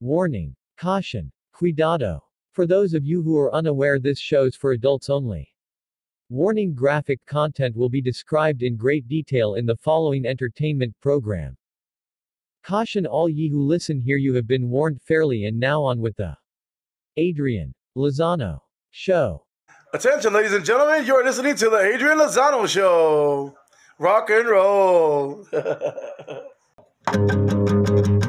Warning. Caution. Cuidado. For those of you who are unaware this show's for adults only. Warning graphic content will be described in great detail in the following entertainment program. Caution all ye who listen here you have been warned fairly and now on with the Adrian Lozano Show. Attention, ladies and gentlemen, you're listening to the Adrian Lozano Show. Rock and roll.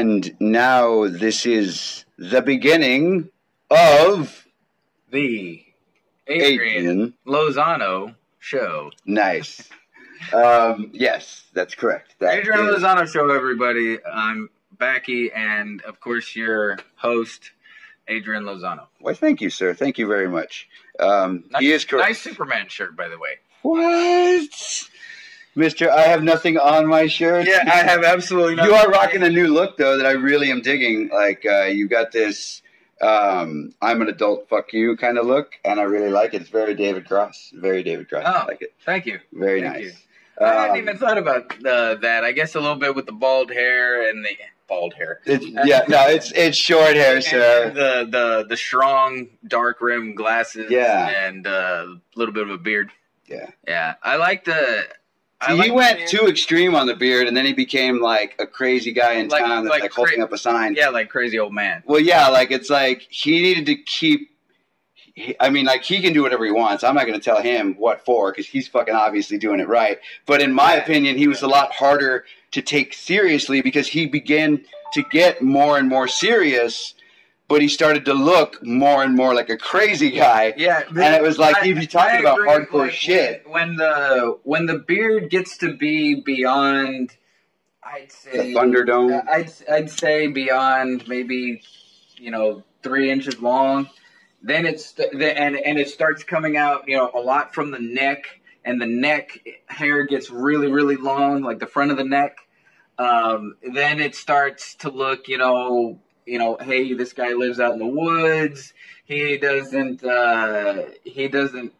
And now this is the beginning of the Adrian, Adrian. Lozano show. Nice. Um, yes, that's correct. That Adrian is- Lozano show, everybody. I'm Becky, and of course, your host, Adrian Lozano. Why, thank you, sir. Thank you very much. Um, Nice, he is correct. nice Superman shirt, by the way. What? Mister, I have nothing on my shirt. Yeah, I have absolutely. You are rocking a new look though that I really am digging. Like uh, you got this um, I'm an adult fuck you kind of look and I really like it. It's very David Cross. Very David Cross. I Oh, like it. thank you. Very Thank nice. you. I hadn't Um, even thought about uh, that. I guess a little bit with the bald hair and the bald hair. it's, yeah, no, it's it's short hair, sir. the the the strong dark rim glasses. Yeah. and uh, a little bit of a beard. Yeah. Yeah, I like the. See, like he went too extreme on the beard, and then he became like a crazy guy in Like- town that's like like, holding up a sign. Yeah, like crazy old man. Well, yeah, like it's like he needed to keep. I mean, like he can do whatever he wants. I'm not going to tell him what for because he's fucking obviously doing it right. But in my Yeah. opinion, he was a lot harder to take seriously because he began to get more and more serious. But he started to look more and more like a crazy guy. Yeah, And it was like he'd be talking about hardcore like, shit. When the when the beard gets to be beyond, I'd say The Thunderdome. I'd I'd say beyond maybe you know three inches long. Then it's the, and and it starts coming out you know a lot from the neck, and the neck hair gets really really long, like the front of the neck. Um, then it starts to look you know you know hey this guy lives out in the woods. He doesn't uh, he doesn't.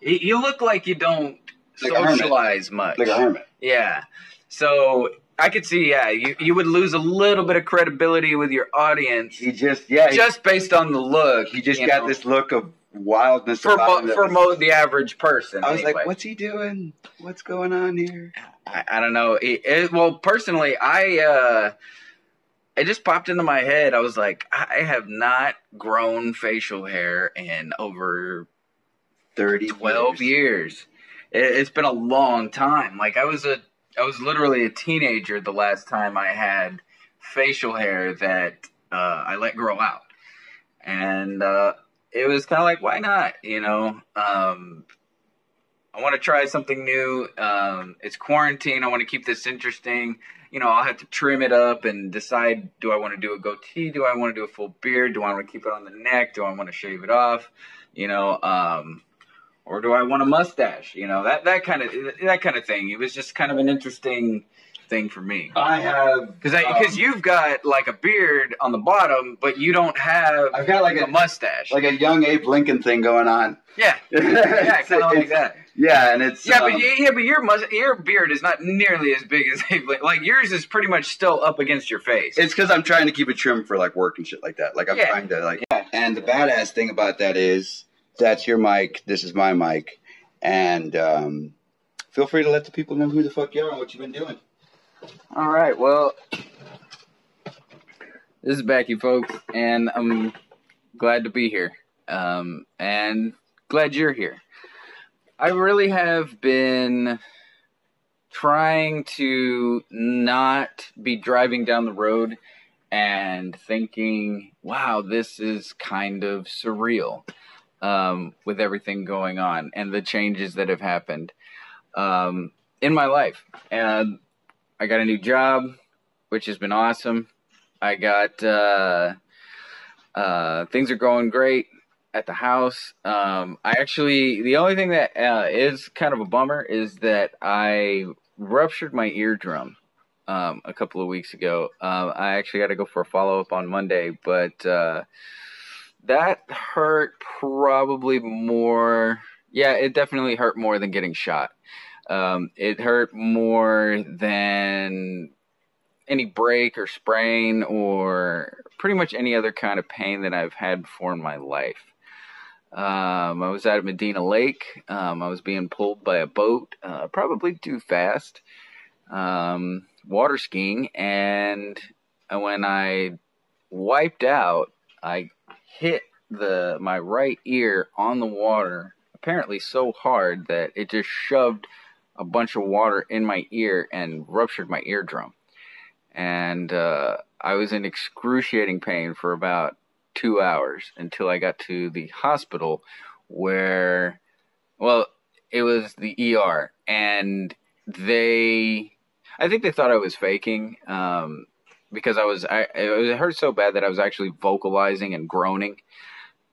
He, you look like you don't Like socialize much. Like a hermit. Yeah. So I could see, yeah, you, you would lose a little bit of credibility with your audience He just yeah, he, just based on the look. he just got know, this look of wildness for about mo- for mo- the average person. I was anyway. like, what's he doing? What's going on here? I, I don't know. It, it, well, personally, I uh, it just popped into my head. I was like, I have not grown facial hair in over 30 12 years. It, it's been a long time. Like I was a I was literally a teenager the last time I had facial hair that uh, I let grow out, and uh, it was kind of like, why not? You know, um, I want to try something new. Um, it's quarantine. I want to keep this interesting. You know, I'll have to trim it up and decide: do I want to do a goatee? Do I want to do a full beard? Do I want to keep it on the neck? Do I want to shave it off? You know, um, or do I want a mustache? You know, that that kind of that kind of thing. It was just kind of an interesting thing for me. I have Because because you've got like a beard on the bottom, but you don't have I've got like a a mustache. like a young Abe Lincoln thing going on. yeah, yeah, kind of like that. Yeah, and it's Yeah, um, but yeah, but your mus- your beard is not nearly as big as like yours is pretty much still up against your face. it's because I'm trying to keep it trim for like work and shit like that. Like I'm Yeah. trying to like. Yeah. And the badass thing about that is that's your mic. This is my mic, and um, feel free to let the people know who the fuck you are and what you've been doing. All right, well, this is Becky, folks, and I'm glad to be here, um, and glad you're here. I really have been trying to not be driving down the road and thinking, wow, this is kind of surreal um, with everything going on and the changes that have happened um, in my life. And I got a new job, which has been awesome. I got uh, uh, things are going great at the house. Um, I actually the only thing that uh, is kind of a bummer is that I ruptured my eardrum um, a couple of weeks ago. Um, I actually got to go for a follow up on Monday, but uh, that hurt probably more. Yeah, it definitely hurt more than getting shot. Um, it hurt more than any break or sprain or pretty much any other kind of pain that I've had before in my life. Um, I was at Medina Lake. Um, I was being pulled by a boat, uh, probably too fast, um, water skiing, and when I wiped out, I hit the my right ear on the water, apparently so hard that it just shoved a bunch of water in my ear and ruptured my eardrum. And uh, I was in excruciating pain for about two hours until I got to the hospital where, well, it was the ER and they, I think they thought I was faking um, because I was, I, it hurt so bad that I was actually vocalizing and groaning.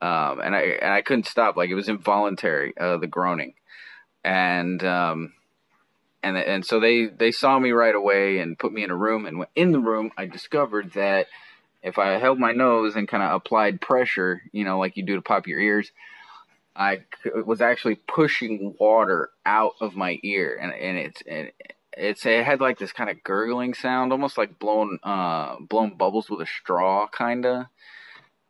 Um, and I, and I couldn't stop. Like it was involuntary, uh, the groaning. And, um, and, and so they, they saw me right away and put me in a room. And in the room, I discovered that if I held my nose and kind of applied pressure, you know, like you do to pop your ears, I was actually pushing water out of my ear, and and it's and it's it had like this kind of gurgling sound, almost like blown uh blowing bubbles with a straw, kinda,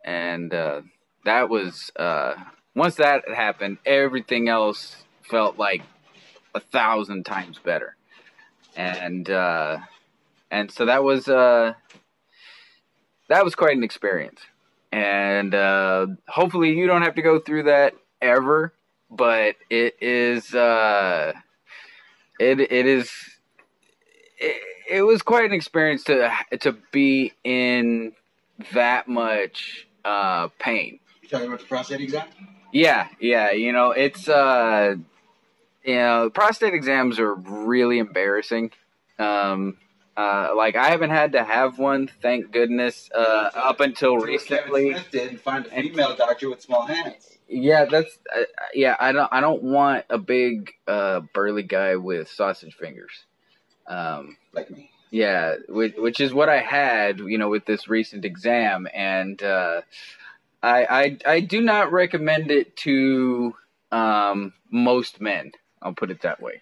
and uh, that was uh once that happened, everything else felt like a thousand times better, and uh, and so that was uh that was quite an experience. And uh, hopefully you don't have to go through that ever, but it is uh, it it is it, it was quite an experience to to be in that much uh, pain. You talking about the prostate exam? Yeah, yeah. You know, it's uh, you know, prostate exams are really embarrassing. Um, uh, like I haven't had to have one, thank goodness, uh, up until recently. Smith did and find a female doctor with small hands. Yeah, that's uh, yeah. I don't I don't want a big uh, burly guy with sausage fingers. Um, like me. Yeah, which, which is what I had, you know, with this recent exam, and uh, I, I I do not recommend it to um, most men. I'll put it that way.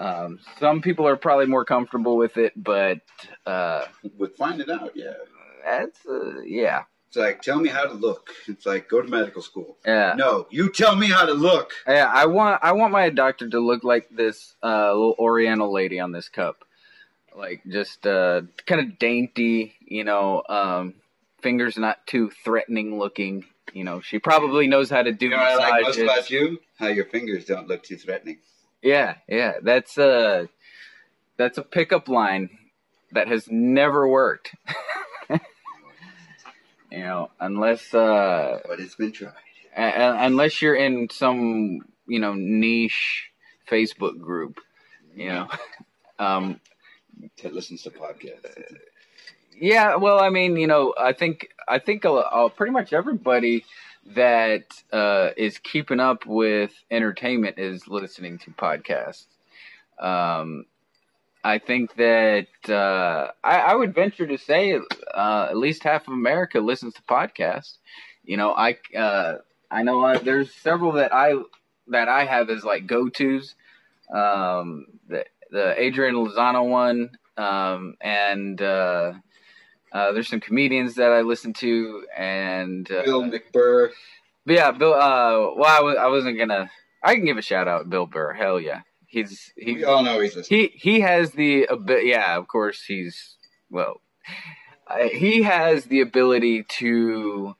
Um, some people are probably more comfortable with it, but uh, with finding out, yeah, that's uh, yeah. It's like tell me how to look. It's like go to medical school. Yeah. No, you tell me how to look. Yeah, I want I want my doctor to look like this uh, little Oriental lady on this cup, like just uh, kind of dainty, you know, um, fingers not too threatening looking. You know, she probably knows how to do You know what I like most massages. about you? How your fingers don't look too threatening. Yeah, yeah, that's a that's a pickup line that has never worked. you know, unless uh, But it's been tried. a- a- unless you're in some you know niche Facebook group, you know. Um, Ted listens to podcasts. yeah, well, I mean, you know, I think I think uh, uh, pretty much everybody that uh, is keeping up with entertainment is listening to podcasts. Um, I think that uh, I, I would venture to say uh, at least half of America listens to podcasts. You know, I uh, I know uh, there's several that I that I have as like go tos. Um, the the Adrian Lozano one, um, and uh, there's some comedians that I listen to, and uh, Bill McBurr. but yeah, Bill. Uh, well, I, was, I wasn't gonna. I can give a shout out, Bill Burr. Hell yeah, he's he We all know he's listening. he he has the abi- yeah. Of course, he's well. Uh, he has the ability to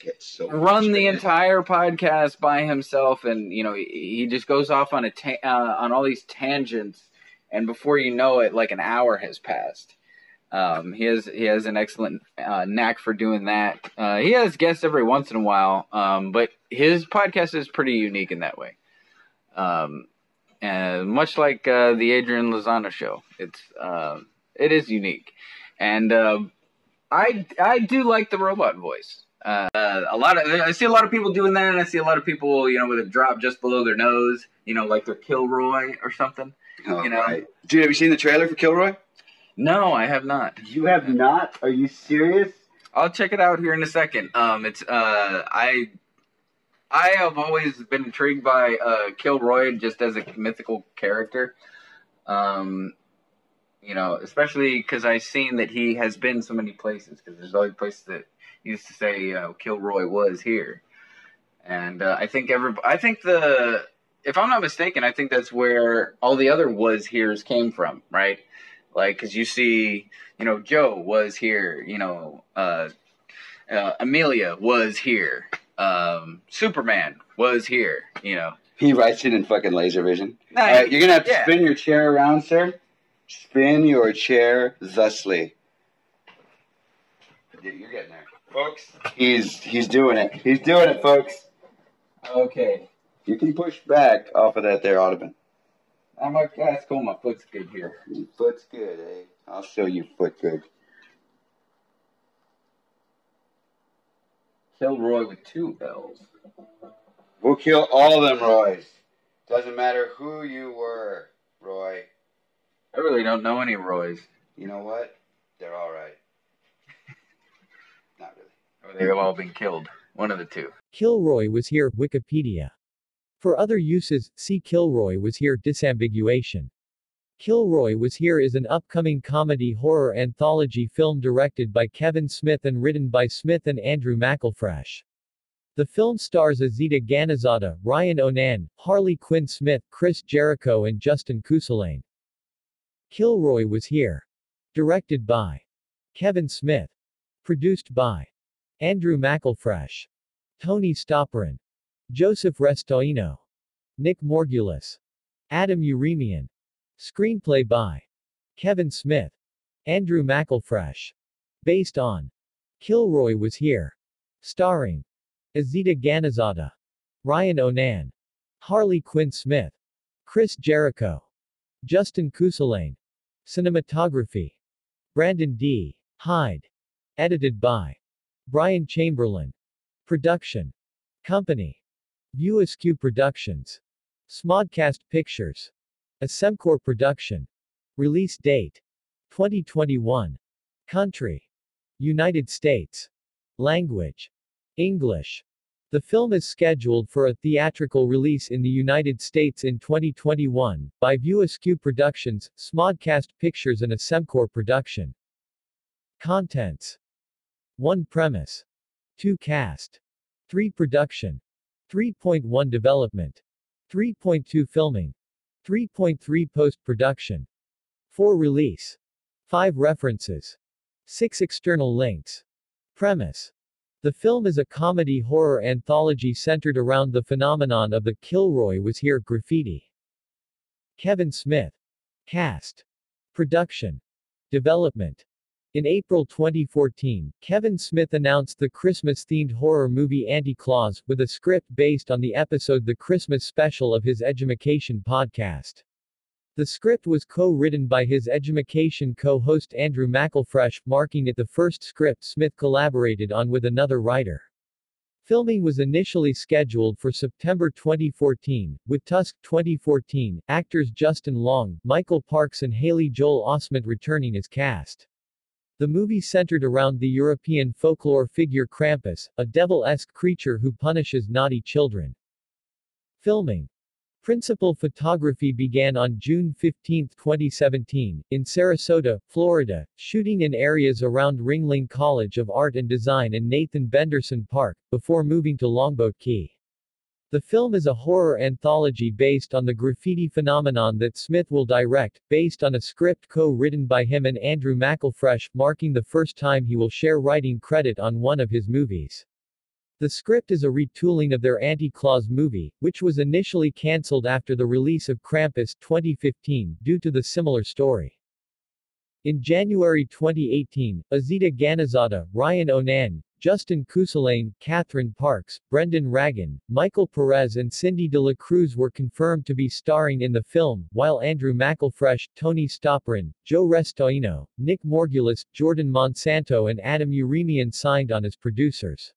Get so run the entire podcast by himself, and you know he, he just goes off on a ta- uh, on all these tangents, and before you know it, like an hour has passed. Um, he has he has an excellent uh, knack for doing that. Uh, he has guests every once in a while, um, but his podcast is pretty unique in that way. Um, and much like uh, the Adrian Lozano show, it's uh, it is unique, and uh, I I do like the robot voice. Uh, a lot of I see a lot of people doing that, and I see a lot of people, you know, with a drop just below their nose, you know, like their Kilroy or something. Oh, You know? right. Dude, have you seen the trailer for Kilroy? No, I have not. You have not? Are you serious? I'll check it out here in a second. Um, it's uh, I, I have always been intrigued by uh, Kilroy just as a mythical character. Um, you know, especially because I've seen that he has been so many places. Because there's always places that used to say uh, Kilroy was here, and uh, I think every, I think the, if I'm not mistaken, I think that's where all the other was here's came from, right? Like, because you see, you know, Joe was here, you know, uh, uh, Amelia was here, um, Superman was here, you know. He writes it in fucking laser vision. Nah, All right, you're gonna have to yeah. spin your chair around, sir. Spin your chair thusly. Dude, You're getting there, folks. He's he's doing it. He's doing it, folks. Okay. You can push back off of that there ottoman. I'm like, that's cool. My foot's good here. Your foot's good, eh? I'll show you foot good. Kilroy with two L's. We'll kill all them Roys. Doesn't matter who you were, Roy. I really don't know any Roys. You know what? They're all right. Not really. Or they've all been killed. One of the two. Kilroy was here, Wikipedia. For other uses, see Kilroy was here disambiguation. Kilroy Was Here is an upcoming comedy horror anthology film directed by Kevin Smith and written by Smith and Andrew McElfresh. The film stars Azita Ghanizada, Ryan O'Nan, Harley Quinn Smith, Chris Jericho and Justin Kucsulain. Kilroy Was Here. Directed by Kevin Smith. Produced by Andrew McElfresh. Tony Stopperin. Joseph Restoino. Nick Morgulis. Adam Uremian. Screenplay by Kevin Smith. Andrew McElfresh. Based on Kilroy Was Here. Starring Azita Ghanizada. Ryan O'Nan. Harley Quinn Smith. Chris Jericho. Justin Kucsulain. Cinematography. Brandon D. Hyde. Edited by Brian Chamberlain. Production. Company. View Askew Productions. Smodcast Pictures. A Semcor production. Release date 2021. Country United States. Language English. The film is scheduled for a theatrical release in the United States in 2021 by View Askew Productions, Smodcast Pictures, and a Semcor production. Contents 1 Premise 2 Cast 3 Production 3.1 Development 3.2 Filming 3.3 Post-production 4 Release 5 References 6 External links. Premise. The film is a comedy horror anthology centered around the phenomenon of the Kilroy Was Here graffiti. Kevin Smith. Cast. Production. Development in April 2014, Kevin Smith announced the Christmas-themed horror movie Anti-Claus, with a script based on the episode The Christmas Special of his Edumacation podcast. The script was co-written by his Edumacation co-host Andrew McElfresh, marking it the first script Smith collaborated on with another writer. Filming was initially scheduled for September 2014, with Tusk 2014, actors Justin Long, Michael Parks and Haley Joel Osment returning as cast. The movie centered around the European folklore figure Krampus, a devil-esque creature who punishes naughty children. Filming Principal photography began on June 15, 2017, in Sarasota, Florida, shooting in areas around Ringling College of Art and Design and Nathan Benderson Park, before moving to Longboat Key. The film is a horror anthology based on the graffiti phenomenon that Smith will direct, based on a script co-written by him and Andrew McElfresh, marking the first time he will share writing credit on one of his movies. The script is a retooling of their Anti-Claus movie, which was initially cancelled after the release of Krampus 2015 due to the similar story. In January 2018, Azita Ghanizada, Ryan O'Nan, Justin Kucsulain, Catherine Parks, Brendan Ragan, Michael Perez and Cindy de la Cruz were confirmed to be starring in the film, while Andrew McElfresh, Tony Stopperin, Joe Restoino, Nick Morgulis, Jordan Monsanto and Adam Uremian signed on as producers.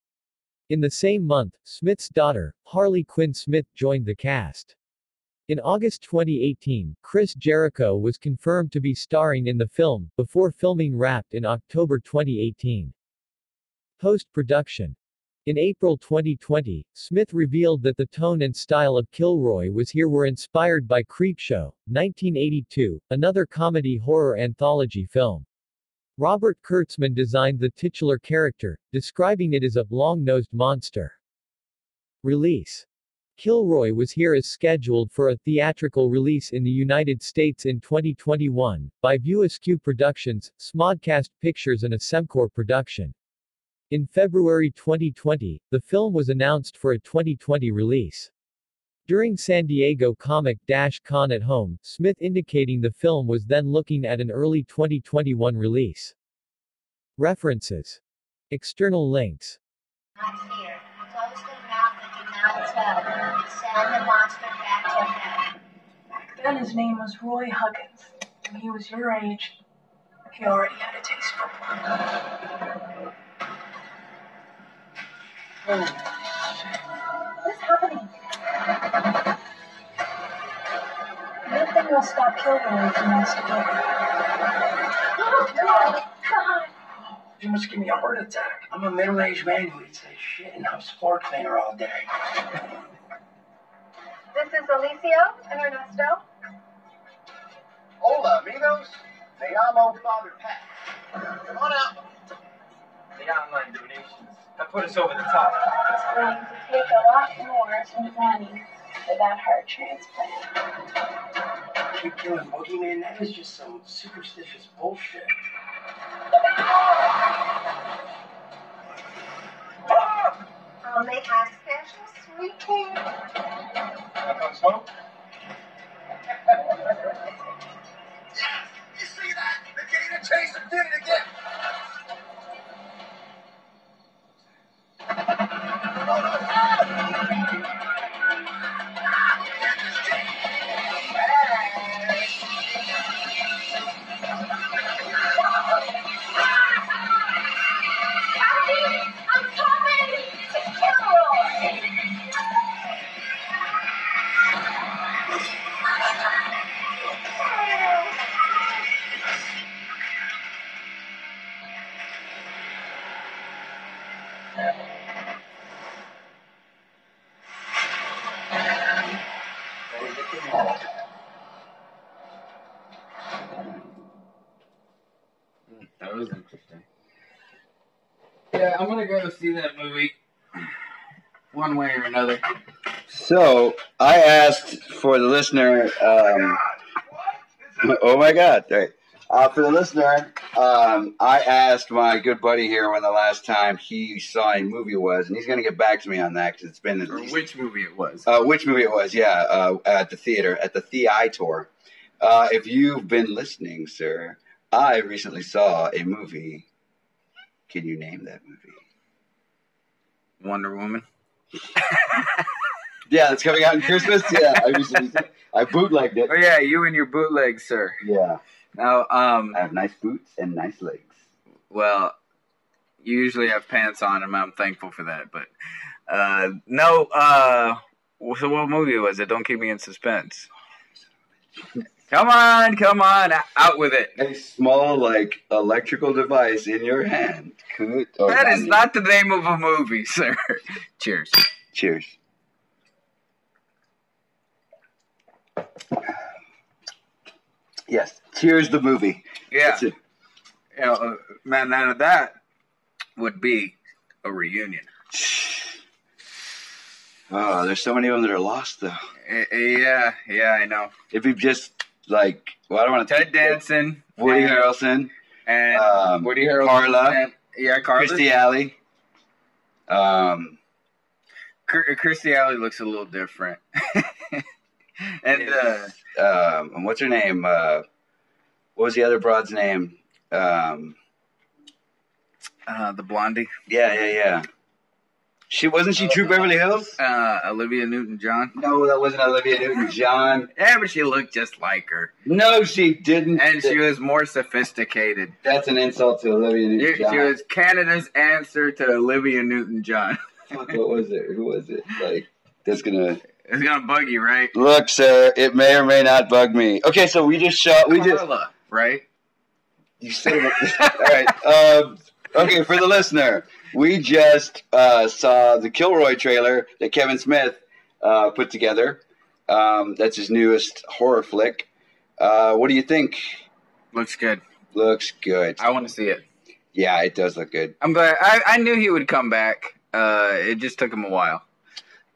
In the same month, Smith's daughter, Harley Quinn Smith joined the cast. In August 2018, Chris Jericho was confirmed to be starring in the film, before filming wrapped in October 2018. Post-production in April 2020, Smith revealed that the tone and style of Kilroy Was Here were inspired by Creepshow, 1982, another comedy horror anthology film. Robert Kurtzman designed the titular character, describing it as a long-nosed monster. Release Kilroy Was Here is scheduled for a theatrical release in the United States in 2021, by View Askew Productions, Smodcast Pictures and a Semcor production. In February 2020, the film was announced for a 2020 release. During San Diego Comic-Con at Home, Smith indicating the film was then looking at an early 2021 release. References. External links. Not here. Close the mouth and do not tell. Send the monster back to hell. Then, his name was Roy Huggins. When he was your age, he already had a taste for porn. What's happening? Nothing will stop Kilroy from us together. Oh, God. God! You must give me a heart attack. I'm a middle-aged man who eats that shit and I'm floor cleaner all day. This is Alicio and Ernesto. Hola, amigos. Me llamo Father Pat. Come on out. The online donations have put us over the top. It's going to take a lot more than money for that heart transplant. Keep killing boogeyman. That is just some superstitious bullshit. Um, they have special sweet tea. Wanna come smoke? you see that? The gator chaser did it again. See that movie one way or another. So I asked for the listener. Um, oh my God! Right. Uh, for the listener, um, I asked my good buddy here when the last time he saw a movie was, and he's going to get back to me on that because it's been at Or least which movie it was. uh, which movie it was. Yeah, uh, at the theater, at the Theater. Uh, if you've been listening, sir, I recently saw a movie. Can you name that movie? Wonder Woman. Yeah, it's coming out in Christmas. Yeah, I recently I bootlegged it. Oh yeah, you and your bootleg, sir. Yeah, Now, um, I have nice boots and nice legs. well, you usually have pants on, and I'm thankful for that. But uh, no, uh, so what movie was it? Don't keep me in suspense. Come on, come on, out with it. A small, like, electrical device in your hand. Could, oh, That is not the name of a movie, sir. Cheers. Cheers. Yes, cheers the movie. Yeah, That's it. you know, uh, man, now that would be a reunion. Oh, there's so many of them that are lost though. Eh, eh, Yeah, yeah, I know. If you just like, well, I don't want to Ted Danson, Woody and, Harrelson, and um, Woody Harrelson, Carla, and, yeah, Carla. Kirstie Alley. Um, Kirstie Alley looks a little different. and uh, um, what's her name? Uh, what was the other broad's name? Um, uh, the blondie, yeah, yeah, yeah. She wasn't she True Beverly Hills? uh, Olivia Newton-John. No, that wasn't Olivia Newton-John. Yeah, but she looked just like her, No, she didn't. and she was more sophisticated. That's an insult to Olivia Newton-John. she was Canada's answer to Olivia Newton-John. Fuck, what was it? Who was it? Like, that's gonna. It's gonna bug you, right? Look, sir, it may or may not bug me. Okay, so we just shot. We just. Carla, right? You said it. All right. Um, okay, for the listener, we just uh, saw the Kilroy trailer that Kevin Smith uh, put together. Um, that's his newest horror flick. Uh, what do you think? Looks good. Looks good. I want to see it. Yeah, it does look good. I'm glad. I, I knew he would come back. Uh, it just took him a while.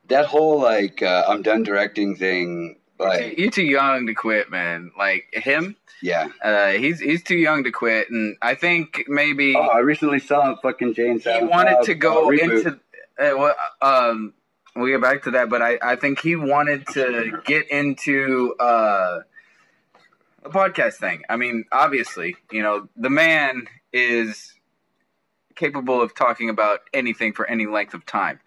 That whole like uh, I'm done directing thing, like You're too young to quit, man. Like him, yeah. uh, he's he's too young to quit, and I think maybe Oh, I recently saw him fucking Jane. he wanted Bob, to go uh, into. Uh, well, um, we'll get back to that, but I I think he wanted to get into uh, the podcast thing. I mean, obviously, you know, the man is capable of talking about anything for any length of time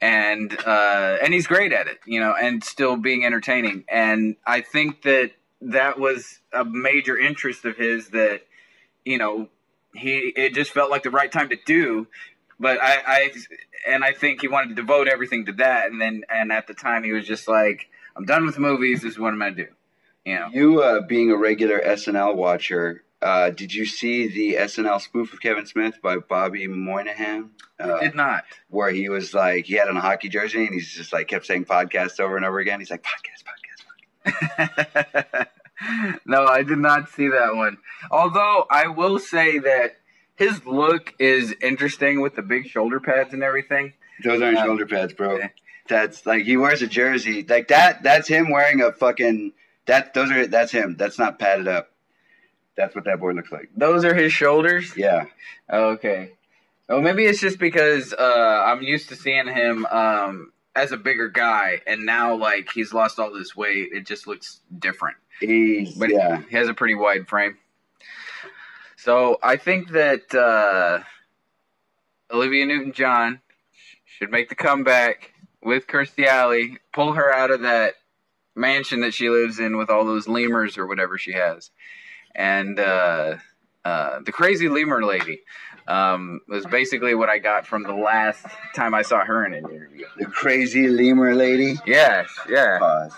and uh, and he's great at it you know and still being entertaining and i think that that was a major interest of his that you know he it just felt like the right time to do but I, I and i think he wanted to devote everything to that and then and at the time he was just like i'm done with movies this is what i'm gonna do you know You uh, being a regular SNL watcher, uh, did you see the SNL spoof of Kevin Smith by Bobby Moynihan? Uh, did not where he was like, he had on a hockey jersey and he's just like kept saying podcast over and over again. He's like, podcast, podcast. no, I did not see that one. Although I will say that his look is interesting with the big shoulder pads and everything. Those aren't Um, shoulder pads, bro. yeah. That's like he wears a jersey like that. That's him wearing a fucking that. Those are that's him. That's not padded up. That's what that boy looks like. Those are his shoulders. Yeah. Okay. Oh, maybe it's just because uh, I'm used to seeing him um, as a bigger guy, and now like he's lost all this weight, it just looks different. He's But yeah. he has a pretty wide frame. So I think that uh, Olivia Newton-John should make the comeback with Kirstie Alley, pull her out of that mansion that she lives in with all those lemurs or whatever she has, and uh, uh, the crazy lemur lady um, was basically what I got from the last time I saw her in an interview. The crazy lemur lady. Yes, yeah.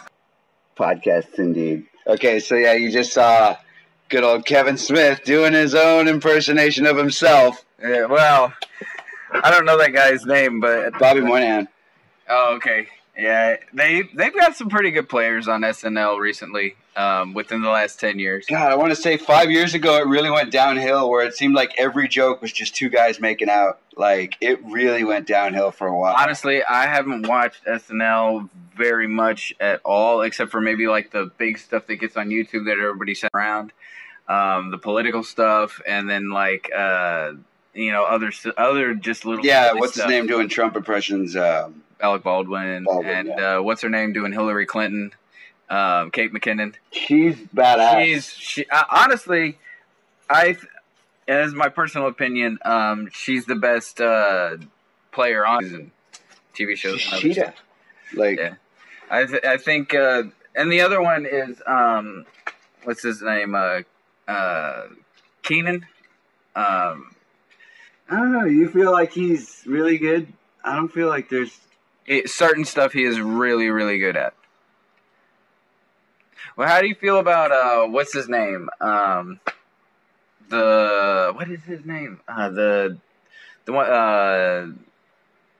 Podcasts indeed. Okay, so yeah, you just saw good old Kevin Smith doing his own impersonation of himself. yeah. Well, I don't know that guy's name, but Bobby Moynihan. Oh, okay. Yeah, they they've got some pretty good players on SNL recently. Um, within the last ten years. God, I want to say five years ago it really went downhill where it seemed like every joke was just two guys making out. Like it really went downhill for a while. Honestly, I haven't watched SNL very much at all, except for maybe like the big stuff that gets on YouTube that everybody sent around, um, the political stuff, and then like uh, you know other other just little Yeah, what's his name doing Trump impressions? Um, Alec Baldwin, Baldwin, and yeah. uh, what's her name doing Hillary Clinton, um, Kate McKinnon. she's badass. She's she uh, honestly, I, th- and this is my personal opinion. Um, she's the best uh, player on TV shows. Sheeta. stuff. Like Yeah. I th- I think, uh, and the other one is um, what's his name? Uh, uh, Keenan. Um, I don't know. You feel like he's really good? I don't feel like there's. It, certain stuff he is really really good at. Well, how do you feel about uh, what's his name? Um, the what is his name? Uh, the the one uh,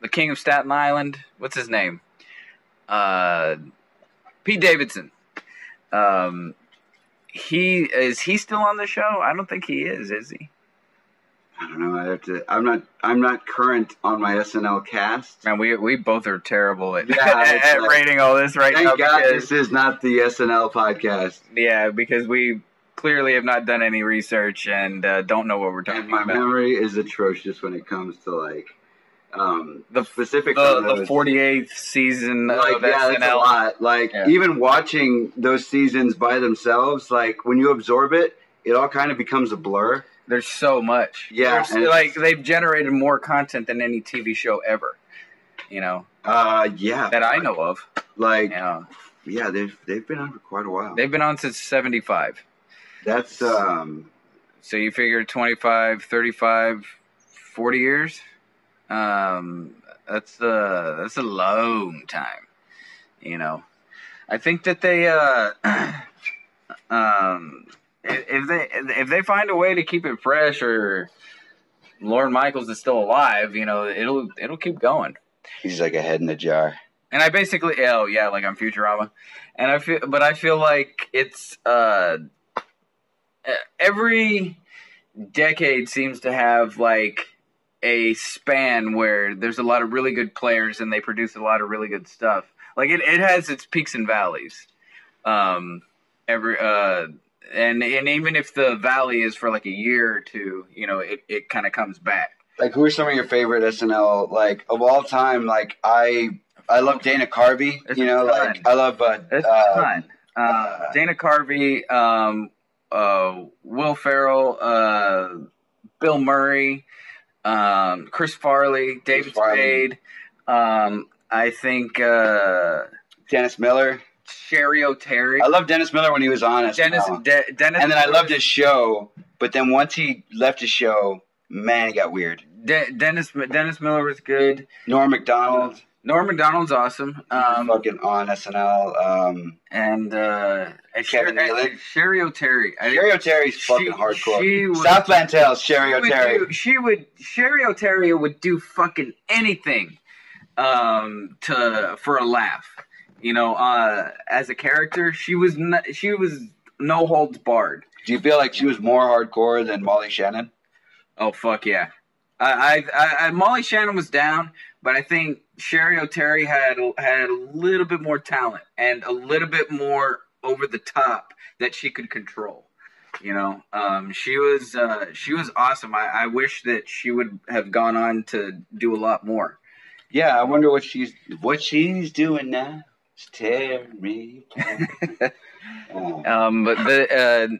the King of Staten Island. What's his name? Uh, Pete Davidson. Um, he is he still on the show? I don't think he is. Is he? I don't know. I have to. I'm not. I'm not current on my SNL cast. Man, we we both are terrible at, Yeah, at, like- rating all this right now. Thank God because- this is not the SNL podcast. Yeah, because we clearly have not done any research and uh, don't know what we're talking And my about. memory is atrocious when it comes to like um, The- specific The, the 48th season like of yeah, that's a lot. Like Yeah. even watching those seasons by themselves, like when you absorb it, it all kind of becomes a blur. There's so much. Yeah, There's- like they've generated more content than any TV show ever. You know Uh, yeah, that I know of. like You know, yeah, they've they've been on for quite a while. they've been on since 75. That's um, So you figure 25, 35, 40 years. Um, that's uh, that's a long time. You know, I think that they, uh, um, if they if they find a way to keep it fresh, or Lorne Michaels is still alive, you know, it'll it'll keep going. He's like a head in a jar. And I basically, oh yeah, like I'm Futurama, and I feel, but I feel like it's uh, every decade seems to have like a span where there's a lot of really good players and they produce a lot of really good stuff. Like it, it has its peaks and valleys. Um, every uh, and and even if the valley is for like a year or two, you know, it, it kind of comes back. Like, who are some of your favorite SNL like of all time? Like, I I love Dana Carvey. It's You know, like I love uh, It's uh, fun. Uh, Dana Carvey, um, uh, Will Ferrell, uh, Bill Murray, um, Chris Farley, David Farley. Spade. Um, I think uh, Dennis Miller. Cheri Oteri. I love Dennis Miller when he was on SNL. Dennis, De- Dennis, and then I loved his show, but then once he left his show, man, it got weird. De- Dennis Dennis Miller was good. Norm Macdonald, Norm Macdonald's awesome. Um, fucking on SNL. Um, and uh, Kevin Sher-. Cheri Oteri. I- Cheri Oteri's She- fucking hardcore. she was- Southland Tales, Sherry she would O'Terry. do- she would Cheri Oteri would do fucking anything um to for a laugh. You know, uh as a character, she was not, she was no holds barred. Do you feel like she was more hardcore than Molly Shannon? Oh fuck yeah. I, I, I, I Molly Shannon was down, but I think Cheri Oteri had had a little bit more talent and a little bit more over the top that she could control. You know, um, she was uh, she was awesome. I, I wish that she would have gone on to do a lot more. Yeah, I wonder what she's what she's doing now. It's Terry. Um, but the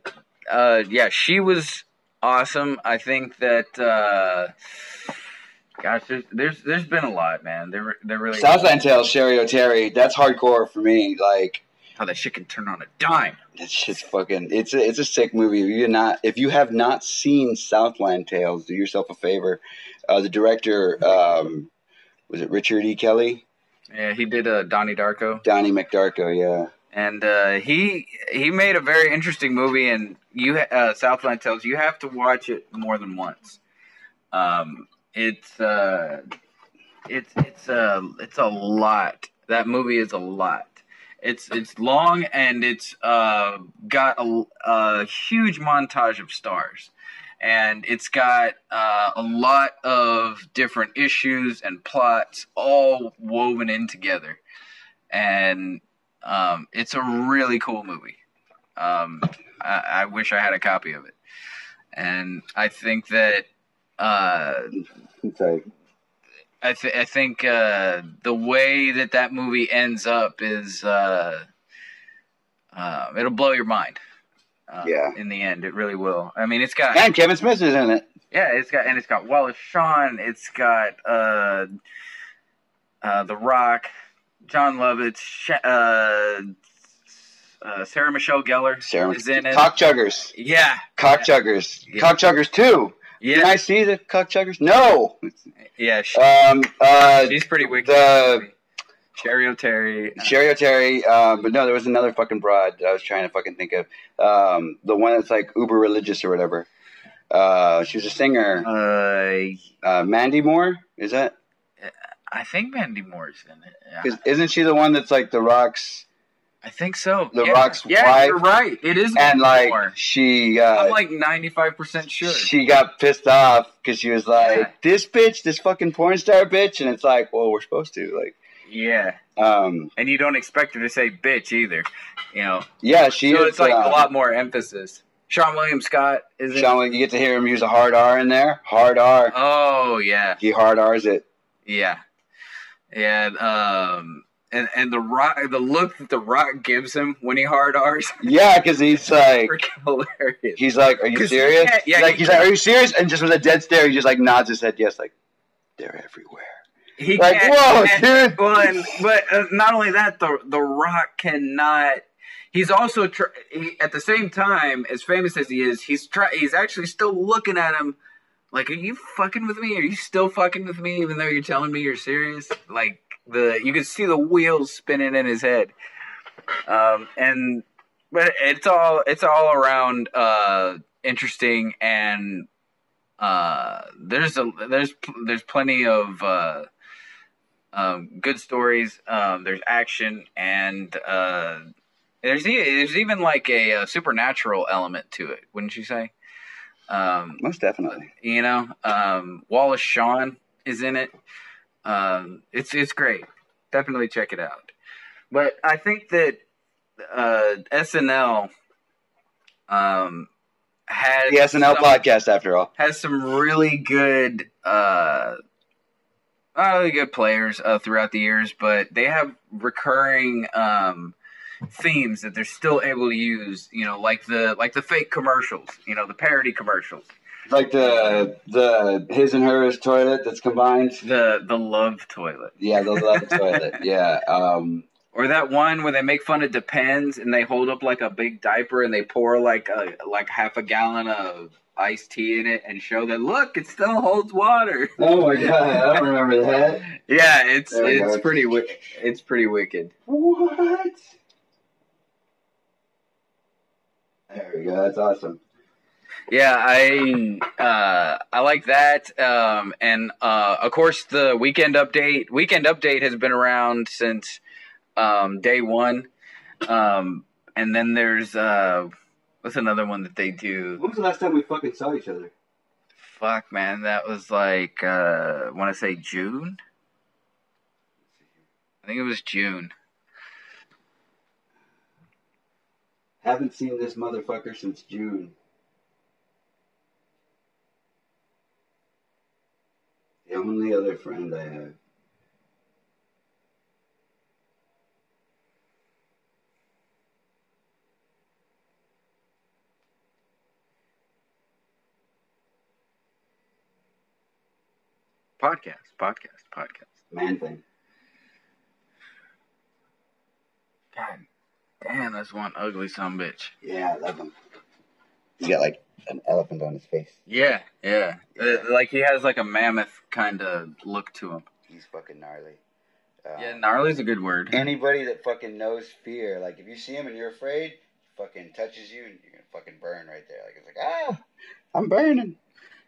uh, uh, yeah, she was awesome. I think that uh, gosh, there's, there's there's been a lot, man. There there really Southland Tales, Cheri Oteri. That's hardcore for me. Like how that shit can turn on a dime. that shit's fucking. It's a it's a sick movie. If you not if you have not seen Southland Tales, do yourself a favor. Uh, the director um, was it Richard E. Kelly, Yeah, he did uh, Donnie Darko, Donnie McDarko. Yeah. and uh, he he made a very interesting movie. And you uh, Southland Tales you have to watch it more than once. Um, it's uh, it's it's a it's a lot. That movie is a lot. It's it's long and it's uh, got a, a huge montage of stars, and it's got uh, a lot of different issues and plots all woven in together, and um, it's a really cool movie. Um, I, I wish I had a copy of it, and I think that uh, like I, th- I think uh, the way that that movie ends up is uh, uh, it'll blow your mind. Uh, Yeah. In the end, it really will. I mean, it's got and Kevin Smith is in it. yeah, it's got and it's got Wallace Shawn. It's got uh, uh, The Rock, Jon Lovitz, uh, uh, Sarah Michelle Gellar Sarah is in it. Cock Chuggers. yeah, Cock Chuggers. Yeah. Cock Chuggers two. yeah, Can I see the Cock Chuggers? No. yeah. She, Um. Uh. she's pretty wicked. the- Cheri Oteri. uh, Cheri Oteri, um, but no, there was another fucking broad that I was trying to fucking think of. Um, the one that's like uber religious or whatever. Uh, she was a singer. Uh, Uh, Mandy Moore, is that? I think Mandy Moore's in it. Yeah. Isn't she the one that's like the rocks I think so. The yeah. Rock's Yeah, wife? you're right. It is and like Moore. she uh, I'm like 95 percent sure. she got pissed off because she was like Yeah. this bitch, this fucking porn star bitch, and it's like, well, we're supposed to like, yeah, um, and you don't expect her to say bitch either. You know, yeah, she. so is, it's like uh, a lot more emphasis. Seann William Scott is in. Sean, you get to hear him use a hard R in there. Hard R. Oh yeah, He hard R's it. yeah, yeah. Um, and and the rock, the look that the Rock gives him when he hard R's, Yeah, because he's like, hilarious. he's like, are you serious? yeah, like he's like, are you serious? And just with a dead stare, he just like nods his head, yes, like they're everywhere. He Like, can't- whoa, dude. And, but uh, not only that, the the Rock cannot. He's also tr- he, at the same time, as famous as he is, he's try he's actually still looking at him like, "Are you fucking with me? Are you still fucking with me? Even though you're telling me you're serious?" Like the you can see the wheels spinning in his head. Um, and but it's all it's all around uh, interesting and uh, there's a there's there's plenty of uh, um, good stories. Um, there's action and uh, there's there's even like a, a supernatural element to it, wouldn't you say? Um, Most definitely. you know, um, Wallace Shawn is in it. Um, it's it's great. Definitely check it out. But I think that uh, SNL um, has The SNL some- podcast, after all. has some really good uh really good players uh, throughout the years, but they have recurring um themes that they're still able to use, you know, like the like the fake commercials, you know, the parody commercials. Like the the his and hers toilet that's combined. The the love toilet. Yeah, the love toilet. Yeah. Um, Or that one where they make fun of Depends and they hold up like a big diaper and they pour like a like half a gallon of iced tea in it and show that look, it still holds water. oh my god, I don't remember that. Yeah, it's it's go. pretty wi- it's pretty wicked. What? There we go. That's awesome. Yeah, I uh, I like that, um, and uh, of course the weekend update. Weekend update has been around since um, day one, um, and then there's uh, what's another one that they do? When was the last time we fucking saw each other? Fuck, man, that was like uh, want to say June. I think it was June. Haven't seen this motherfucker since June. The only other friend I have. Podcast, podcast, podcast. Man thing. God damn, that's one ugly son bitch. Yeah, I love him. He's got like an elephant on his face. Yeah, yeah. Uh, like he has like a mammoth kind of look to him. He's fucking gnarly. Uh, Yeah, gnarly's a good word. Anybody that fucking knows fear, like if you see him and you're afraid, fucking touches you and you're gonna fucking burn right there. Like it's like ah, I'm burning.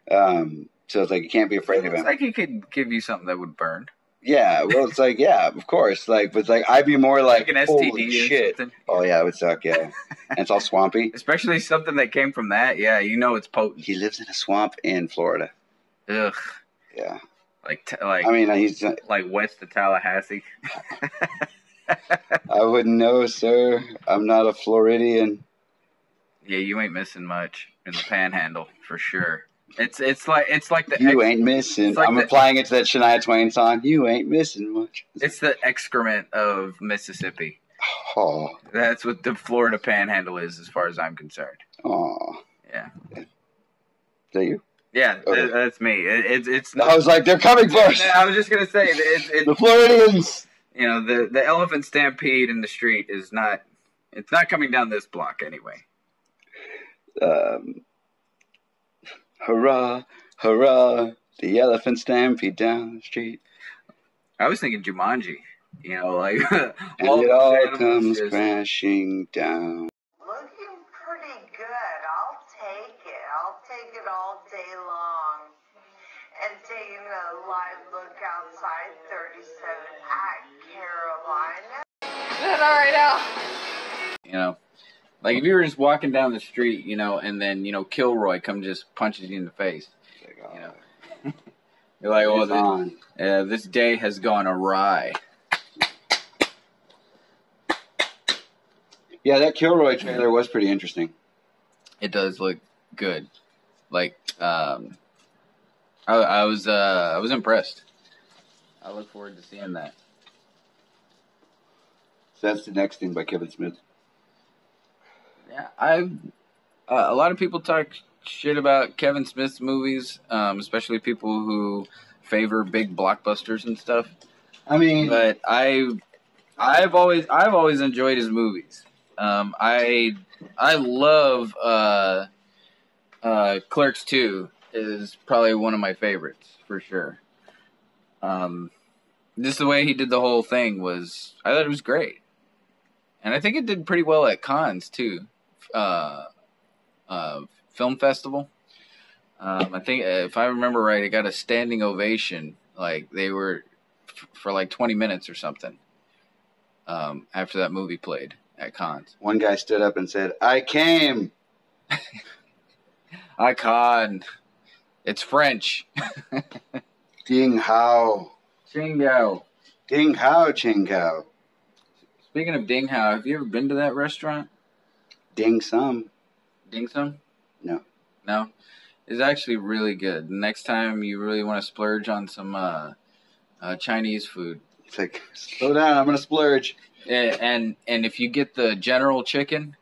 Um, so it's like you can't be afraid of him. It's like he could give you something that would burn, yeah, well, it's like yeah, of course. Like, but it's like I'd be more like, like an STD shit. something. Oh yeah, it would suck. Yeah, and it's all swampy. Especially something that came from that. Yeah, you know it's potent. He lives in a swamp in Florida. Ugh, Yeah, like t- like I mean he's. like west of Tallahassee. I wouldn't know, sir. I'm not a Floridian. Yeah, you ain't missing much in the Panhandle for sure. It's it's like it's like the You ex- ain't missing. like I'm the- applying it to that Shania Twain song. You ain't missing much. it's the excrement of Mississippi. Oh, That's what the Florida Panhandle is, as far as I'm concerned. oh. Yeah. Is that you? Yeah, Okay. that- that's me. It, it's it's I was like, they're coming for us. I was just gonna say it, The Floridians. you know the the elephant stampede in the street is not it's not coming down this block anyway. Um, hurrah, hurrah. The elephant stampede down the street. I was thinking Jumanji, you know, like And all it all comes just- crashing down. Looking pretty good. I'll take it. I'll take it all day long. And taking a live look outside 37 at Carolina. Is that alright now? you know, like if you were just walking down the street, you know, and then you know Kilroy come just punches you in the face, like, You know, you're like, oh, it's this, uh, this day has gone awry. Yeah, that Kilroy trailer was pretty interesting. It does look good. Like, um, I, I was uh, I was impressed. I look forward to seeing that. So that's the next thing by Kevin Smith. Yeah, I uh, a lot of people talk shit about Kevin Smith's movies, um, especially people who favor big blockbusters and stuff. I mean, But I, I've always I've always enjoyed his movies. Um, I I love uh, uh, Clerks Two is probably one of my favorites for sure. Um, just the way he did the whole thing was I thought it was great, and I think it did pretty well at Cannes too, uh, uh, film festival. Um, I think if I remember right, it got a standing ovation. Like they were f- for like twenty minutes or something. Um, after that movie played at Cannes, One guy stood up and said, "I came." icon. It's French. Ding hao. Chingo. Ding hao ching hao. Speaking of Ding Hao, have you ever been to that restaurant? Ding some. Ding Sum? No. No? It's actually really good. Next time you really want to splurge on some uh, uh, Chinese food. It's like, slow down, I'm gonna splurge. Eh, And and if you get the general chicken,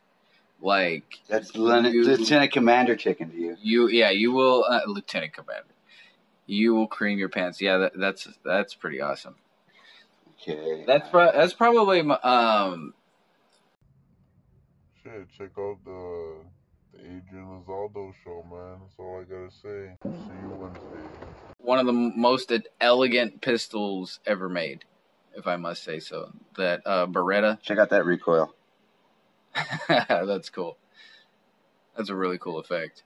like That's Len- You- Lieutenant Commander chicken to you. you, yeah, you will, uh, Lieutenant Commander, you will cream your pants. Yeah, that, that's that's pretty awesome. Okay. That's pro- that's probably um Shit, check out the the Adrian Lozano show, man. That's all I gotta say. See you Wednesday. one of the most elegant pistols ever made, if I must say so. That uh, Beretta. Check out that recoil. That's cool. That's a really cool effect.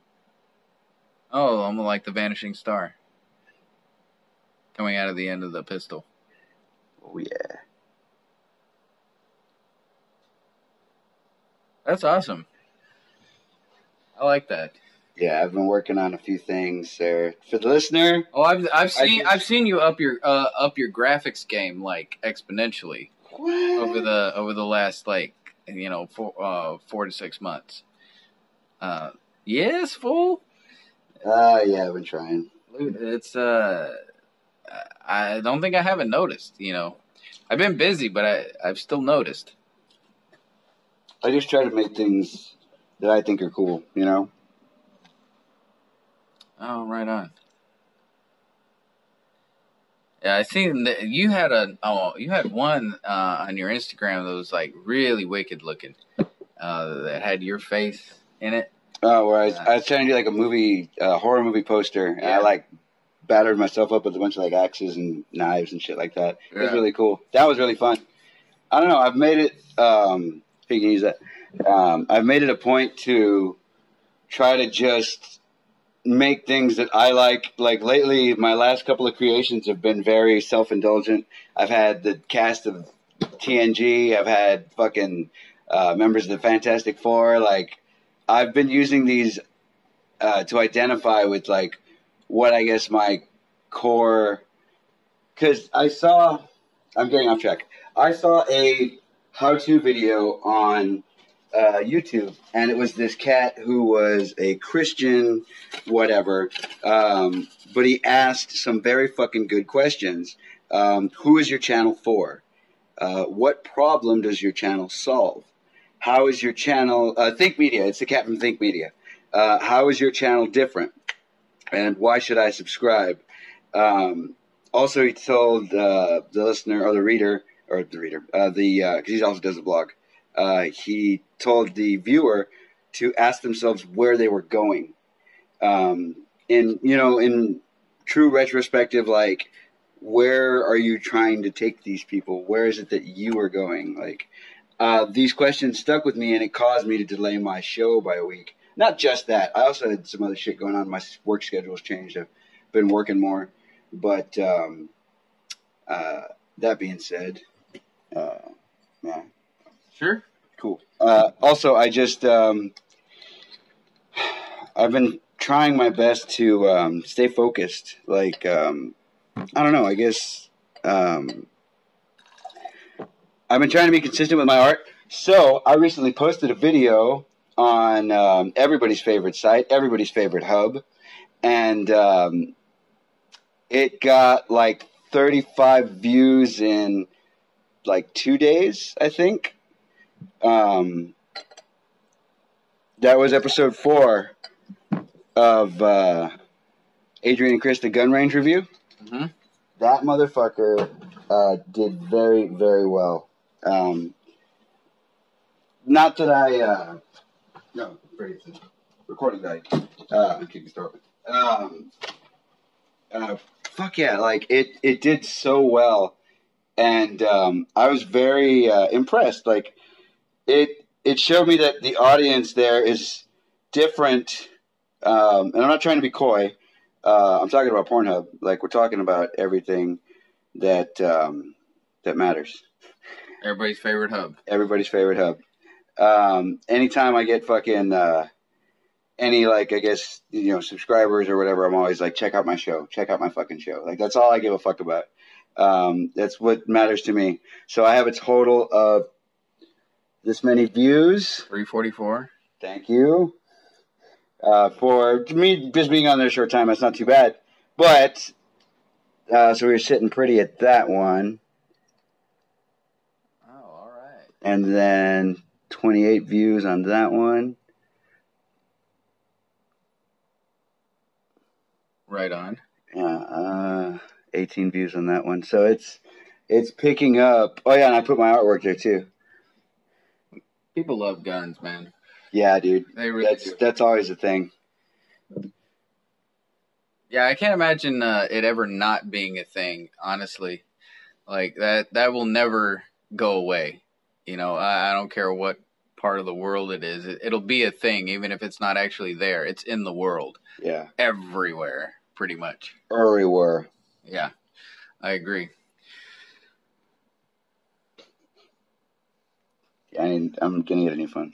Oh, I'm like the vanishing star coming out of the end of the pistol. Oh yeah. That's awesome. I like that. Yeah, I've been working on a few things, sir. For the listener, Oh, I've I've seen I've seen you up your uh, up your graphics game like exponentially over the over the last like you know four uh, four to six months. Uh, yes, fool. Ah, yeah, I've been trying. It's uh, I don't think I haven't noticed. You know, I've been busy, but I I've still noticed. I just try to make things that I think are cool, you know? Oh, right on. Yeah, I seen that you had a oh you had one uh, on your Instagram that was like really wicked looking. Uh, that had your face in it. Oh, where I, was- I was trying to do like a movie, uh, horror movie poster, and I like battered myself up with a bunch of like axes and knives and shit like that. It was really cool. That was really fun. I don't know. I've made it. Um, that, um, I've made it a point to try to just make things that I like. Like lately, my last couple of creations have been very self-indulgent. I've had the cast of TNG. I've had fucking uh, members of the Fantastic Four. Like, I've been using these uh, to identify with like what I guess my core. Because I saw, I'm getting off track. I saw a how-to video on uh, YouTube, and it was this cat who was a Christian, whatever. Um, but he asked some very fucking good questions. Um, who is your channel for? Uh, what problem does your channel solve? How is your channel? Uh, Think Media. It's the cat from Think Media. Uh, how is your channel different? And why should I subscribe? Um, also, he told uh, the listener or the reader or the reader, uh, the because he also does a blog. Uh, he told the viewer to ask themselves where they were going. Um, in you know, in true retrospective, like where are you trying to take these people? Where is it that you are going? Like uh, these questions stuck with me, and it caused me to delay my show by a week. Not just that, I also had some other shit going on. My work schedule's changed. I've been working more, but um, uh, that being said, uh, yeah, Sure. cool. Uh, also, I just um, I've been trying my best to um, stay focused. Like um, I don't know. I guess um, I've been trying to be consistent with my art. So I recently posted a video on um, everybody's favorite site, everybody's favorite hub, and um, it got like 35 views in like two days, I think. Um, that was episode four of uh, Adrian and Chris, the gun range review. Mm-hmm. That motherfucker uh, did very, very well. Um, not that I, uh, no, a recording value. Uh, I'm kicking start. Um, uh, fuck yeah, like it, it did so well. And um, I was very uh, impressed. Like it, it showed me that the audience there is different. Um, and I'm not trying to be coy. Uh, I'm talking about Pornhub. Like we're talking about everything that um, that matters. Everybody's favorite hub. Everybody's favorite hub. Um, anytime I get fucking uh, any like I guess you know subscribers or whatever, I'm always like, check out my show, check out my fucking show. Like that's all I give a fuck about. Um, that's what matters to me. So I have a total of this many views. 344. Thank you. Uh, for me, just being on there a short time, that's not too bad. But uh, so we were sitting pretty at that one, Oh, all right. and then 28 views on that one. Right on. Yeah, uh, 18 views on that one. So it's it's picking up. Oh yeah, and I put my artwork there too. People love guns, man. Yeah, dude. They really That's do. that's always a thing. Yeah, I can't imagine uh, it ever not being a thing. Honestly, like that that will never go away. You know, I, I don't care what part of the world it is. It, it'll be a thing, even if it's not actually there. It's in the world, Yeah, everywhere, pretty much. everywhere. Yeah, I agree. I I'm gonna get a new phone.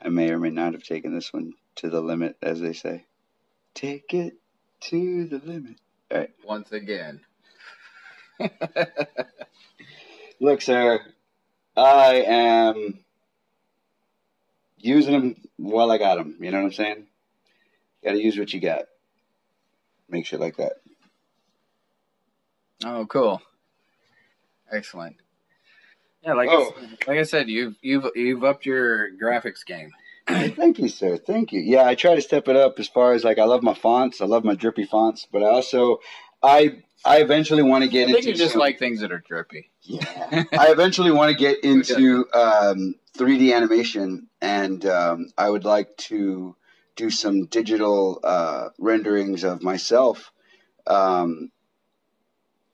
I may or may not have taken this one to the limit, as they say. Take it to the limit. All right. Once again. Look, sir, I am using them while I got them. You know what I'm saying? Got to use what you got. Make shit like that. Oh, cool. Excellent. Yeah, like Oh. I, like I said, you've you've you've upped your graphics game. Thank you, sir. Thank you. Yeah, I try to step it up as far as like I love my fonts. I love my drippy fonts, but I also I I eventually want to I get think into you just some- like things that are drippy. Yeah. I eventually want to get into um, 3D animation, and um, I would like to do some digital uh, renderings of myself. Um,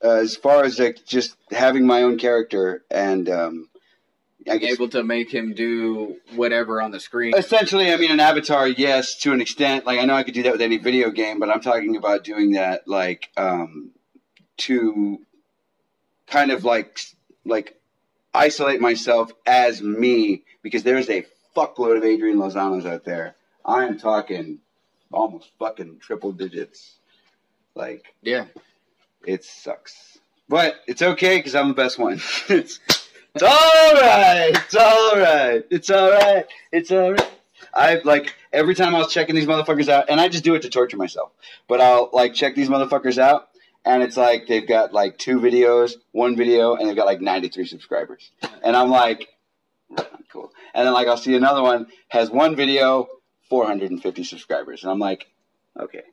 as far as like just having my own character, and um, I guess able to make him do whatever on the screen. essentially, I mean, an avatar, yes, to an extent. Like I know I could do that with any video game, but I'm talking about doing that like um, to kind of like like isolate myself as me because there's a fuckload of Adrian Lozanos out there. I am talking almost fucking triple digits. Like Yeah. It sucks, but it's okay because I'm the best one. it's it's all right. It's all right. It's all right. It's all right. I like every time I was checking these motherfuckers out, and I just do it to torture myself. But I'll like check these motherfuckers out, and it's like they've got like two videos, one video, and they've got like 93 subscribers, and I'm like, cool. And then like I'll see another one has one video, 450 subscribers, and I'm like, okay,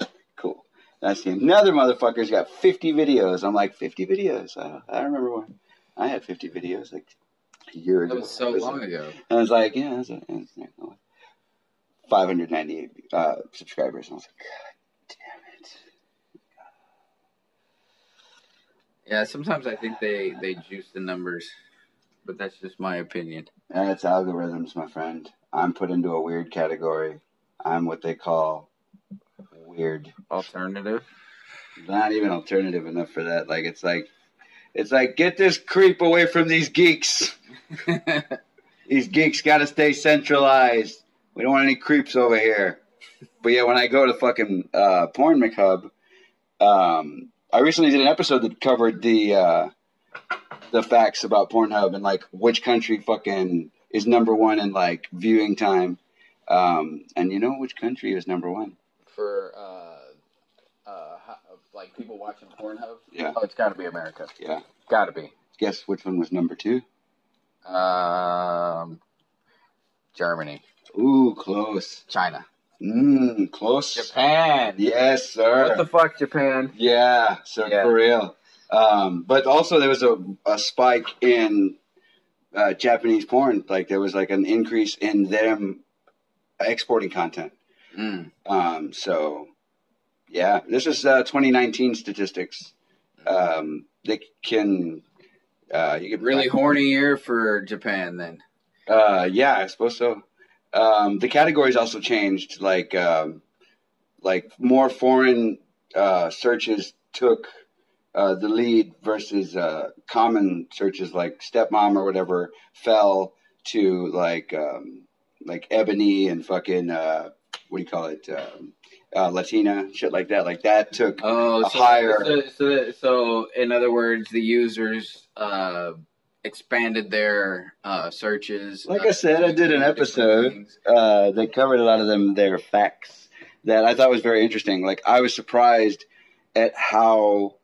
I see another motherfucker's got 50 videos. I'm like, 50 videos. I, I remember when I had 50 videos like a year ago. That was so It long ago. and I was like, yeah, that's a, that's a, 598 uh, subscribers. And I was like, God damn it. Yeah, sometimes I think they they juice the numbers, but that's just my opinion. That's algorithms, my friend. I'm put into a weird category. I'm what they call weird. Alternative. Not even alternative enough for that. Like it's like it's like get this creep away from these geeks. These geeks got to stay centralized. We don't want any creeps over here. But yeah, when I go to fucking uh, Porn McHub, um, I recently did an episode that covered the uh, the facts about Pornhub and like which country fucking is number one in like viewing time. Um, and you know which country is number one? For uh, uh, like people watching Pornhub. Yeah. Oh, it's got to be America. Yeah. Got to be. Guess which one was number two? Um, Germany, Ooh, close. China, Mmm, close. Japan. Yes, sir. What the fuck, Japan? Yeah, so Yeah. for real. Um, but also there was a, a spike in uh, Japanese porn. Like there was like an increase in them exporting content. Mm. Um, so yeah, this is uh, 2019 statistics. Um, they can Uh, you could Really horny year for Japan then. Uh, yeah, I suppose so. Um, the categories also changed. Like, um, like more foreign uh, searches took uh, the lead versus uh, common searches like stepmom or whatever fell to like um, like ebony and fucking uh, what do you call it um, uh, Latina shit like that. Like that took Oh, a so, higher. so, so, so in other words, the users uh, expanded their uh, searches. Like I said, I did an episode uh, that covered a lot of them their facts that I thought was very interesting. Like I was surprised at how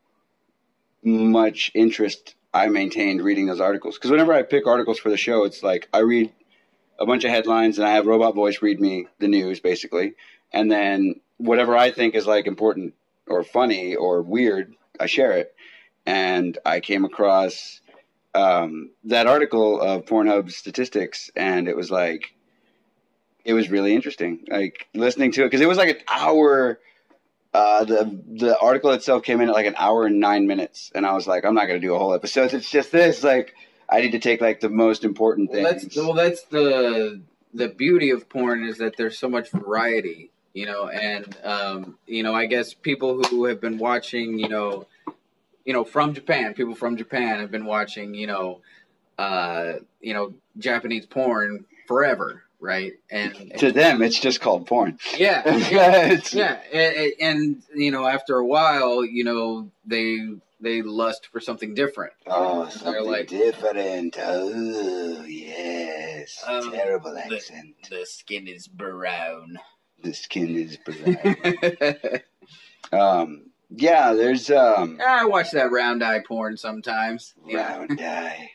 much interest I maintained reading those articles. Because whenever I pick articles for the show, it's like I read a bunch of headlines and I have Robot Voice read me the news basically, and then whatever I think is like important or funny or weird, I share it. And I came across um, that article of Pornhub statistics, and it was like, it was really interesting. Like listening to it because it was like an hour. Uh, the the article itself came in at like an hour and nine minutes, and I was like, I'm not gonna do a whole episode. It's just this. Like, I need to take like the most important Well, things. that's well, that's the the beauty of porn is that there's so much variety, you know, and um, you know, I guess people who have been watching, you know, you know, from Japan, people from Japan have been watching, you know, uh, you know, Japanese porn forever, right? And to them, it's just called porn. yeah, yeah, yeah, and, and you know, after a while, you know, they they lust for something different. Oh, They're something like- different. Oh, yes. Um, Terrible the- accent. The skin is brown. The skin is brown. um, yeah, there's um, I watch that round eye porn sometimes. round eye.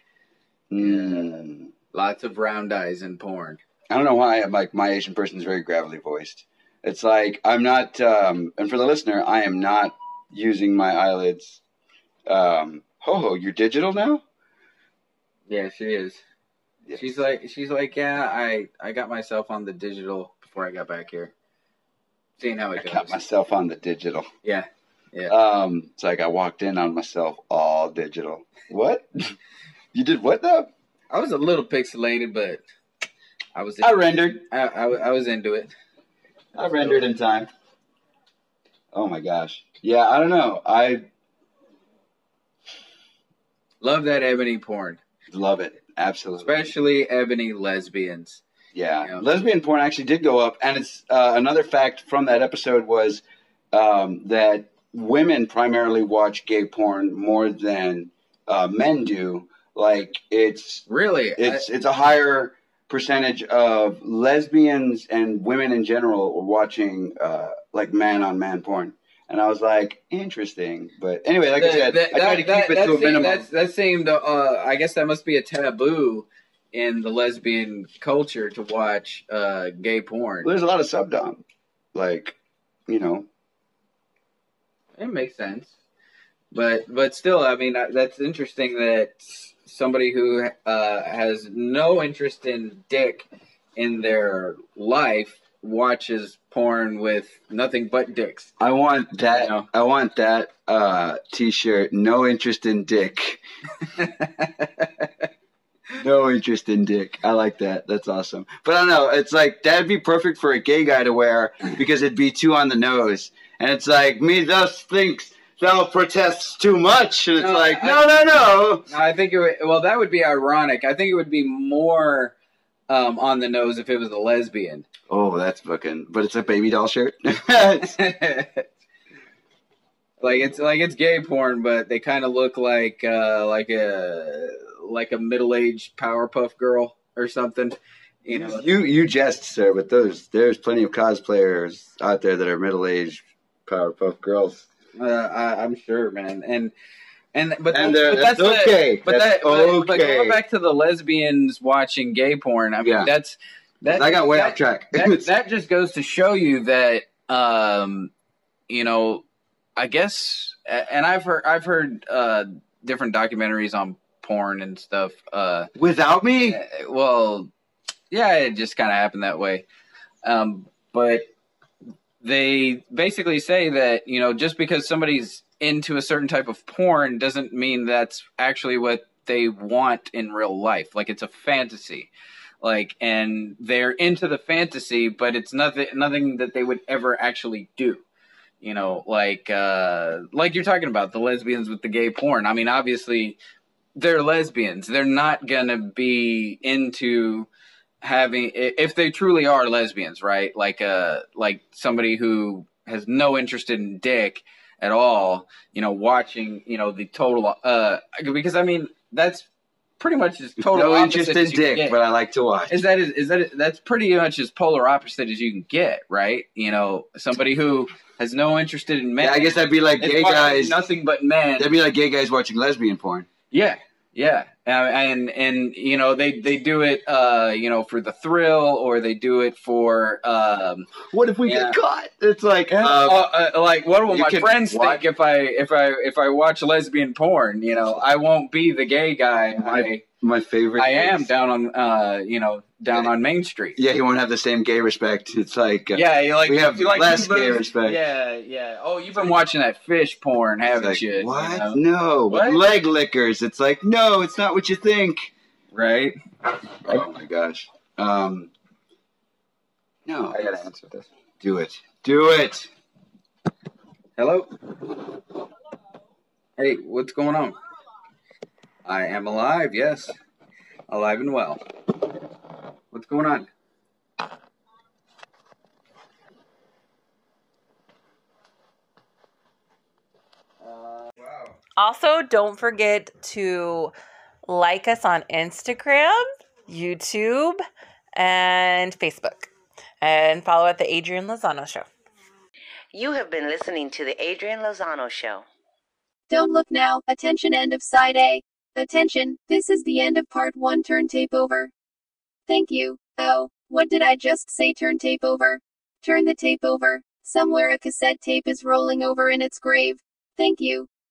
Mm. Lots of round eyes in porn. I don't know why. I'm like my Asian person is very gravelly voiced. It's like I'm not. Um, and for the listener, I am not using my eyelids. Um, ho ho, you're digital now. Yeah, she is. Yes. She's like, she's like, yeah. I I got myself on the digital before I got back here. Seeing how I it got myself on the digital. Yeah, yeah. Um, it's like I walked in on myself all digital. What? you did what though? I was a little pixelated, but I was. I rendered. I, I, I was into it. I rendered in time. Oh my gosh. Yeah, I don't know. I Love that ebony porn, love it. Absolutely. especially ebony lesbians. Yeah. Yeah. Lesbian porn actually did go up. And it's uh, another fact from that episode was um, that women primarily watch gay porn more than uh, men do. Like it's Really, it's it's a higher percentage of lesbians and women in general watching uh, like man on man porn. And I was like, interesting. But anyway, like I said, that- I tried to that- keep it that to a minimum. that's- that seemed, uh, I guess that must be a taboo in the lesbian culture to watch uh, gay porn. There's a lot of subdom, like you know. It makes sense, but but still, I mean, that's interesting that somebody who uh, has no interest in dick in their life watches porn with nothing but dicks. I want that. You know? I want that uh, T-shirt. No interest in dick. No interest in dick. I like that. That's awesome. But I don't know. It's like that'd be perfect for a gay guy to wear because it'd be too on the nose. And it's like me thus thinks thou protests too much. And it's No, like I- no, no, no. I think it would, well, that would be ironic. I think it would be more um, on the nose if it was a lesbian. Oh, that's fucking. But it's a baby doll shirt. Like it's like it's gay porn, but they kind of look like uh, like a like a middle aged Powerpuff Girl or something. You know, you you jest, sir. But those there's plenty of cosplayers out there that are middle aged Powerpuff Girls. uh, I, I'm sure, man, and and but And that's, but that's the- okay. but That's that but, but going back to the lesbians watching gay porn, I mean Yeah. that's that I got way that, off track. that, that just goes to show you that um you know i guess and i've heard i've heard uh different documentaries on porn and stuff uh Without me, well yeah it just kind of happened that way um but they basically say that you know just because somebody's into a certain type of porn doesn't mean that's actually what they want in real life. Like it's a fantasy. Like and they're into the fantasy, but it's nothing nothing that they would ever actually do. You know, like uh like you're talking about the lesbians with the gay porn. I mean, obviously they're lesbians. They're not going to be into having if they truly are lesbians, right? Like uh like somebody who has no interest in dick at all, you know, watching, you know, the total uh because I mean, that's pretty much as total no interest in as you can dick, get. but I like to watch. Is that is, is that that's pretty much as polar opposite as you can get, right? You know, somebody who has no interest in men. Yeah, I guess that'd be like gay guys. nothing but men. That'd be like gay guys watching lesbian porn. Yeah, yeah, uh, and and you know they they do it, uh, you know, for the thrill, or they do it for. Um, what if we get caught? It's like, uh, uh, like what will my friends watch- think if I if I if I watch lesbian porn? You know, I won't be the gay guy. I My favorite. I am is- down on uh you know down on Main Street. Yeah, he won't have the same gay respect. It's like uh, Yeah, you like we have you like less gay respect. Yeah, yeah. Oh, you've been watching that fish porn, haven't like, you? What? You know? No, What? leg lickers. It's like no, it's not what you think. Right? Oh my gosh. Um. No, I gotta answer this. do it. Do it. Hello. Hey, what's going on? I am alive. Yes, alive and well. What's going on? Also, don't forget to like us on Instagram, YouTube, and Facebook. And follow at the Adrian Lozano Show. You have been listening to the Adrian Lozano Show. Don't look now. Attention, end of side A. Attention, this is the end of part one turn tape over. Thank you. Oh, what did I just say? Turn tape over. Turn the tape over. Somewhere a cassette tape is rolling over in its grave. Thank you.